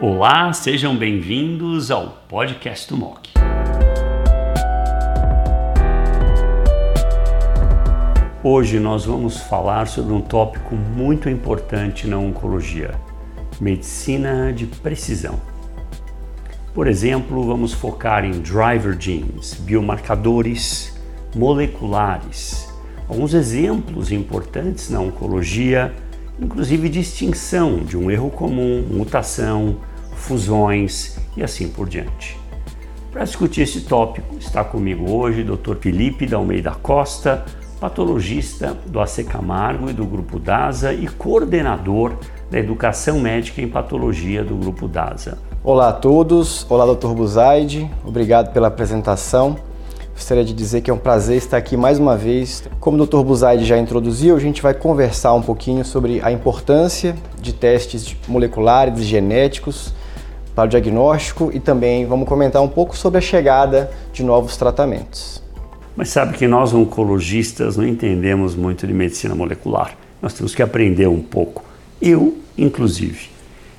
Olá, sejam bem-vindos ao podcast do MOC. Hoje nós vamos falar sobre um tópico muito importante na oncologia: medicina de precisão. Por exemplo, vamos focar em driver genes, biomarcadores moleculares, alguns exemplos importantes na oncologia, inclusive distinção de um erro comum, mutação, fusões e assim por diante. Para discutir esse tópico, está comigo hoje o Dr. Felipe da Almeida Costa, patologista do AC Camargo e do Grupo DASA e coordenador da Educação Médica em Patologia do Grupo DASA. Olá a todos, olá Dr. Buzaide, obrigado pela apresentação. Gostaria de dizer que é um prazer estar aqui mais uma vez. Como o Dr. Buzaide já introduziu, a gente vai conversar um pouquinho sobre a importância de testes moleculares e genéticos para o diagnóstico e também vamos comentar um pouco sobre a chegada de novos tratamentos. Mas sabe que nós oncologistas não entendemos muito de medicina molecular. Nós temos que aprender um pouco. Eu, inclusive.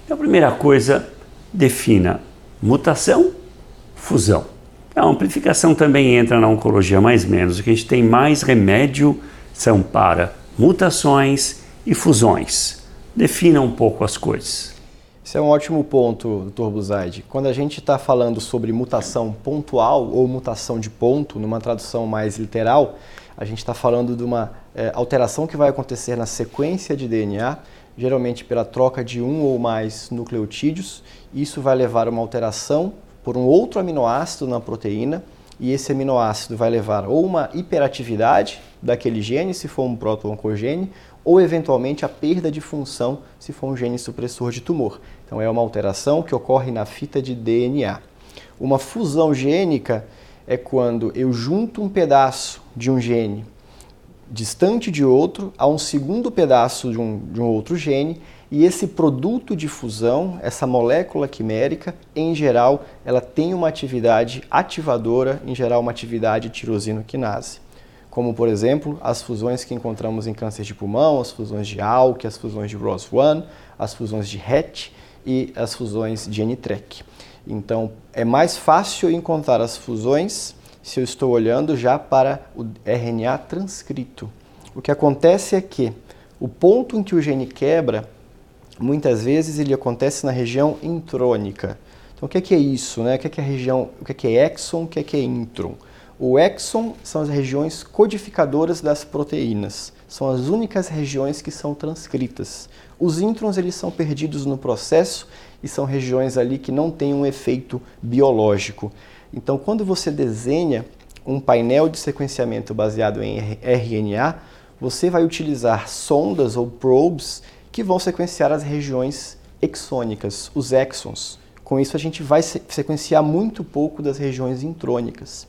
Então, a primeira coisa, defina mutação, fusão. A amplificação também entra na oncologia mais menos. O que a gente tem mais remédio são para mutações e fusões. Defina um pouco as coisas. Esse é um ótimo ponto, Dr. Buzaide. Quando a gente está falando sobre mutação pontual ou mutação de ponto, numa tradução mais literal, a gente está falando de uma é, alteração que vai acontecer na sequência de DNA, geralmente pela troca de um ou mais nucleotídeos. Isso vai levar a uma alteração por um outro aminoácido na proteína, e esse aminoácido vai levar ou uma hiperatividade daquele gene, se for um proto-oncogene, ou eventualmente a perda de função se for um gene supressor de tumor. Então é uma alteração que ocorre na fita de DNA. Uma fusão gênica é quando eu junto um pedaço de um gene distante de outro a um segundo pedaço de um, de um outro gene e esse produto de fusão, essa molécula quimérica, em geral, ela tem uma atividade ativadora, em geral uma atividade tirosino-quinase como por exemplo as fusões que encontramos em câncer de pulmão, as fusões de ALK, as fusões de ROS1, as fusões de RET e as fusões de NTREC. Então é mais fácil encontrar as fusões se eu estou olhando já para o RNA transcrito. O que acontece é que o ponto em que o gene quebra, muitas vezes ele acontece na região intrônica. Então o que é, isso? Né? O que é, a região, o que é exon, o que é intron? O exon são as regiões codificadoras das proteínas. São as únicas regiões que são transcritas. Os introns eles são perdidos no processo e são regiões ali que não têm um efeito biológico. Então, quando você desenha um painel de sequenciamento baseado em RNA, você vai utilizar sondas ou probes que vão sequenciar as regiões exônicas, os exons. Com isso, a gente vai sequenciar muito pouco das regiões intrônicas.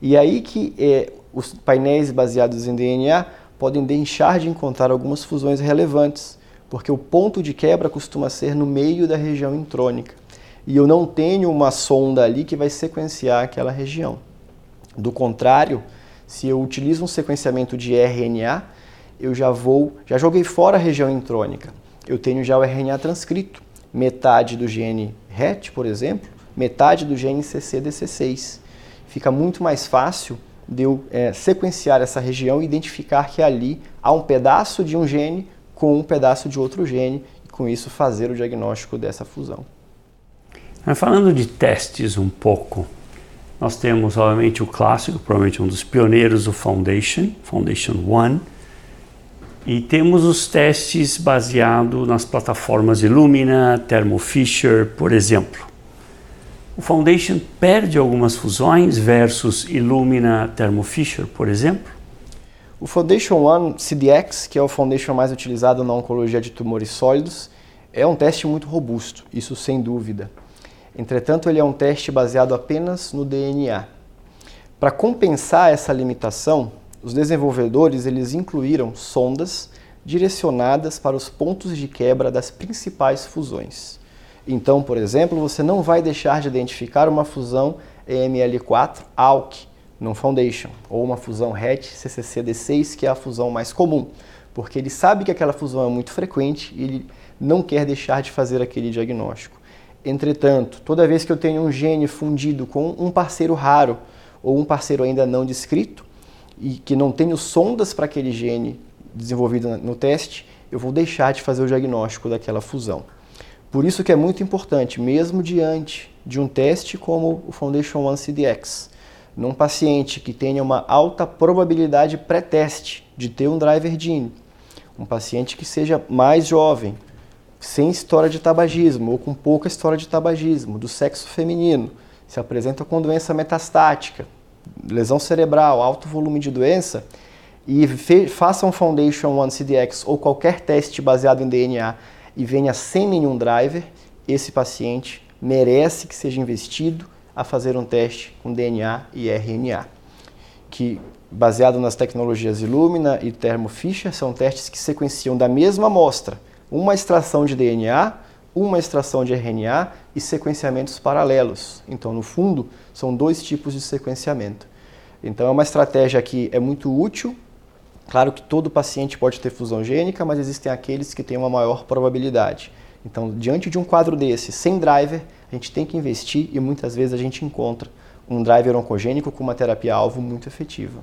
E aí que é, os painéis baseados em DNA podem deixar de encontrar algumas fusões relevantes, porque o ponto de quebra costuma ser no meio da região intrônica. E eu não tenho uma sonda ali que vai sequenciar aquela região. Do contrário, se eu utilizo um sequenciamento de RNA, eu já vou, já joguei fora a região intrônica. Eu tenho já o RNA transcrito, metade do gene RET, por exemplo, metade do gene CCDC6 fica muito mais fácil de eu é, sequenciar essa região e identificar que ali há um pedaço de um gene com um pedaço de outro gene e com isso fazer o diagnóstico dessa fusão. Falando de testes um pouco, nós temos obviamente o clássico, provavelmente um dos pioneiros, o Foundation, Foundation One, e temos os testes baseados nas plataformas Illumina, Thermo Fisher, por exemplo. O Foundation perde algumas fusões versus Illumina Thermo Fisher, por exemplo? O Foundation One CDX, que é o Foundation mais utilizado na oncologia de tumores sólidos, é um teste muito robusto, isso sem dúvida. Entretanto, ele é um teste baseado apenas no DNA. Para compensar essa limitação, os desenvolvedores eles incluíram sondas direcionadas para os pontos de quebra das principais fusões. Então, por exemplo, você não vai deixar de identificar uma fusão EML4-ALK no Foundation, ou uma fusão RET-CCCD6, que é a fusão mais comum, porque ele sabe que aquela fusão é muito frequente e ele não quer deixar de fazer aquele diagnóstico. Entretanto, toda vez que eu tenho um gene fundido com um parceiro raro ou um parceiro ainda não descrito e que não tenho sondas para aquele gene desenvolvido no teste, eu vou deixar de fazer o diagnóstico daquela fusão. Por isso que é muito importante, mesmo diante de um teste como o Foundation One CDX, num paciente que tenha uma alta probabilidade pré-teste de ter um driver gene, um paciente que seja mais jovem, sem história de tabagismo ou com pouca história de tabagismo, do sexo feminino, se apresenta com doença metastática, lesão cerebral, alto volume de doença, e faça um Foundation One CDX ou qualquer teste baseado em DNA e venha sem nenhum driver, esse paciente merece que seja investido a fazer um teste com DNA e RNA, que baseado nas tecnologias Illumina e Thermo Fisher são testes que sequenciam da mesma amostra uma extração de DNA, uma extração de RNA e sequenciamentos paralelos. Então, no fundo, são dois tipos de sequenciamento. Então, é uma estratégia que é muito útil. Claro que todo paciente pode ter fusão gênica, mas existem aqueles que têm uma maior probabilidade. Então, diante de um quadro desse, sem driver, a gente tem que investir e muitas vezes a gente encontra um driver oncogênico com uma terapia-alvo muito efetiva.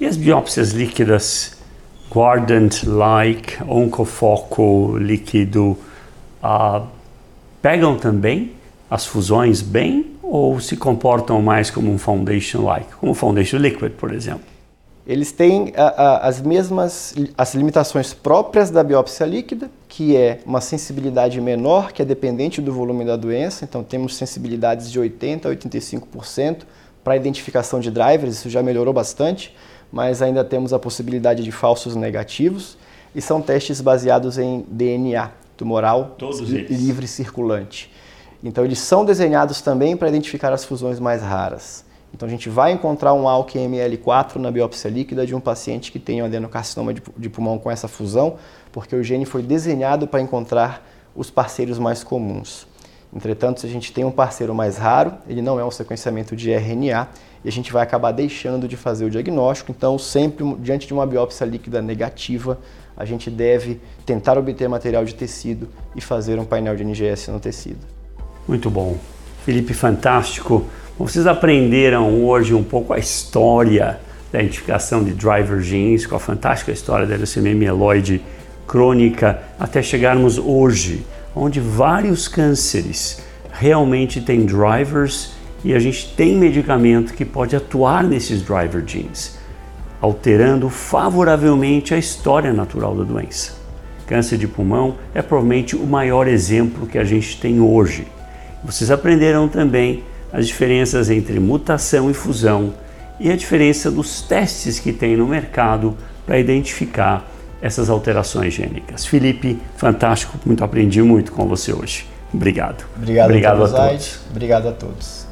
E as biópsias líquidas Guardant-like, oncofoco líquido, uh, pegam também as fusões bem ou se comportam mais como um foundation-like, como foundation liquid, por exemplo? Eles têm a, a, as mesmas as limitações próprias da biópsia líquida, que é uma sensibilidade menor, que é dependente do volume da doença, então temos sensibilidades de 80 a 85% para identificação de drivers, isso já melhorou bastante mas ainda temos a possibilidade de falsos negativos. E são testes baseados em DNA tumoral livre circulante. Então eles são desenhados também para identificar as fusões mais raras. Então a gente vai encontrar um ALK ML4 na biópsia líquida de um paciente que tem um adenocarcinoma de pulmão com essa fusão, porque o gene foi desenhado para encontrar os parceiros mais comuns. Entretanto, se a gente tem um parceiro mais raro, ele não é um sequenciamento de RNA e a gente vai acabar deixando de fazer o diagnóstico. Então, sempre diante de uma biópsia líquida negativa, a gente deve tentar obter material de tecido e fazer um painel de NGS no tecido. Muito bom. Felipe, fantástico. Vocês aprenderam hoje um pouco a história da identificação de driver genes, com a fantástica história da leucemia mieloide crônica, até chegarmos hoje onde vários cânceres realmente têm drivers e a gente tem medicamento que pode atuar nesses driver genes, alterando favoravelmente a história natural da doença. Câncer de pulmão é provavelmente o maior exemplo que a gente tem hoje. Vocês aprenderam também as diferenças entre mutação e fusão e a diferença dos testes que tem no mercado para identificar essas alterações gênicas. Felipe, fantástico, muito aprendi muito com você hoje. Obrigado. Obrigado, Obrigado a todos. Obrigado a todos.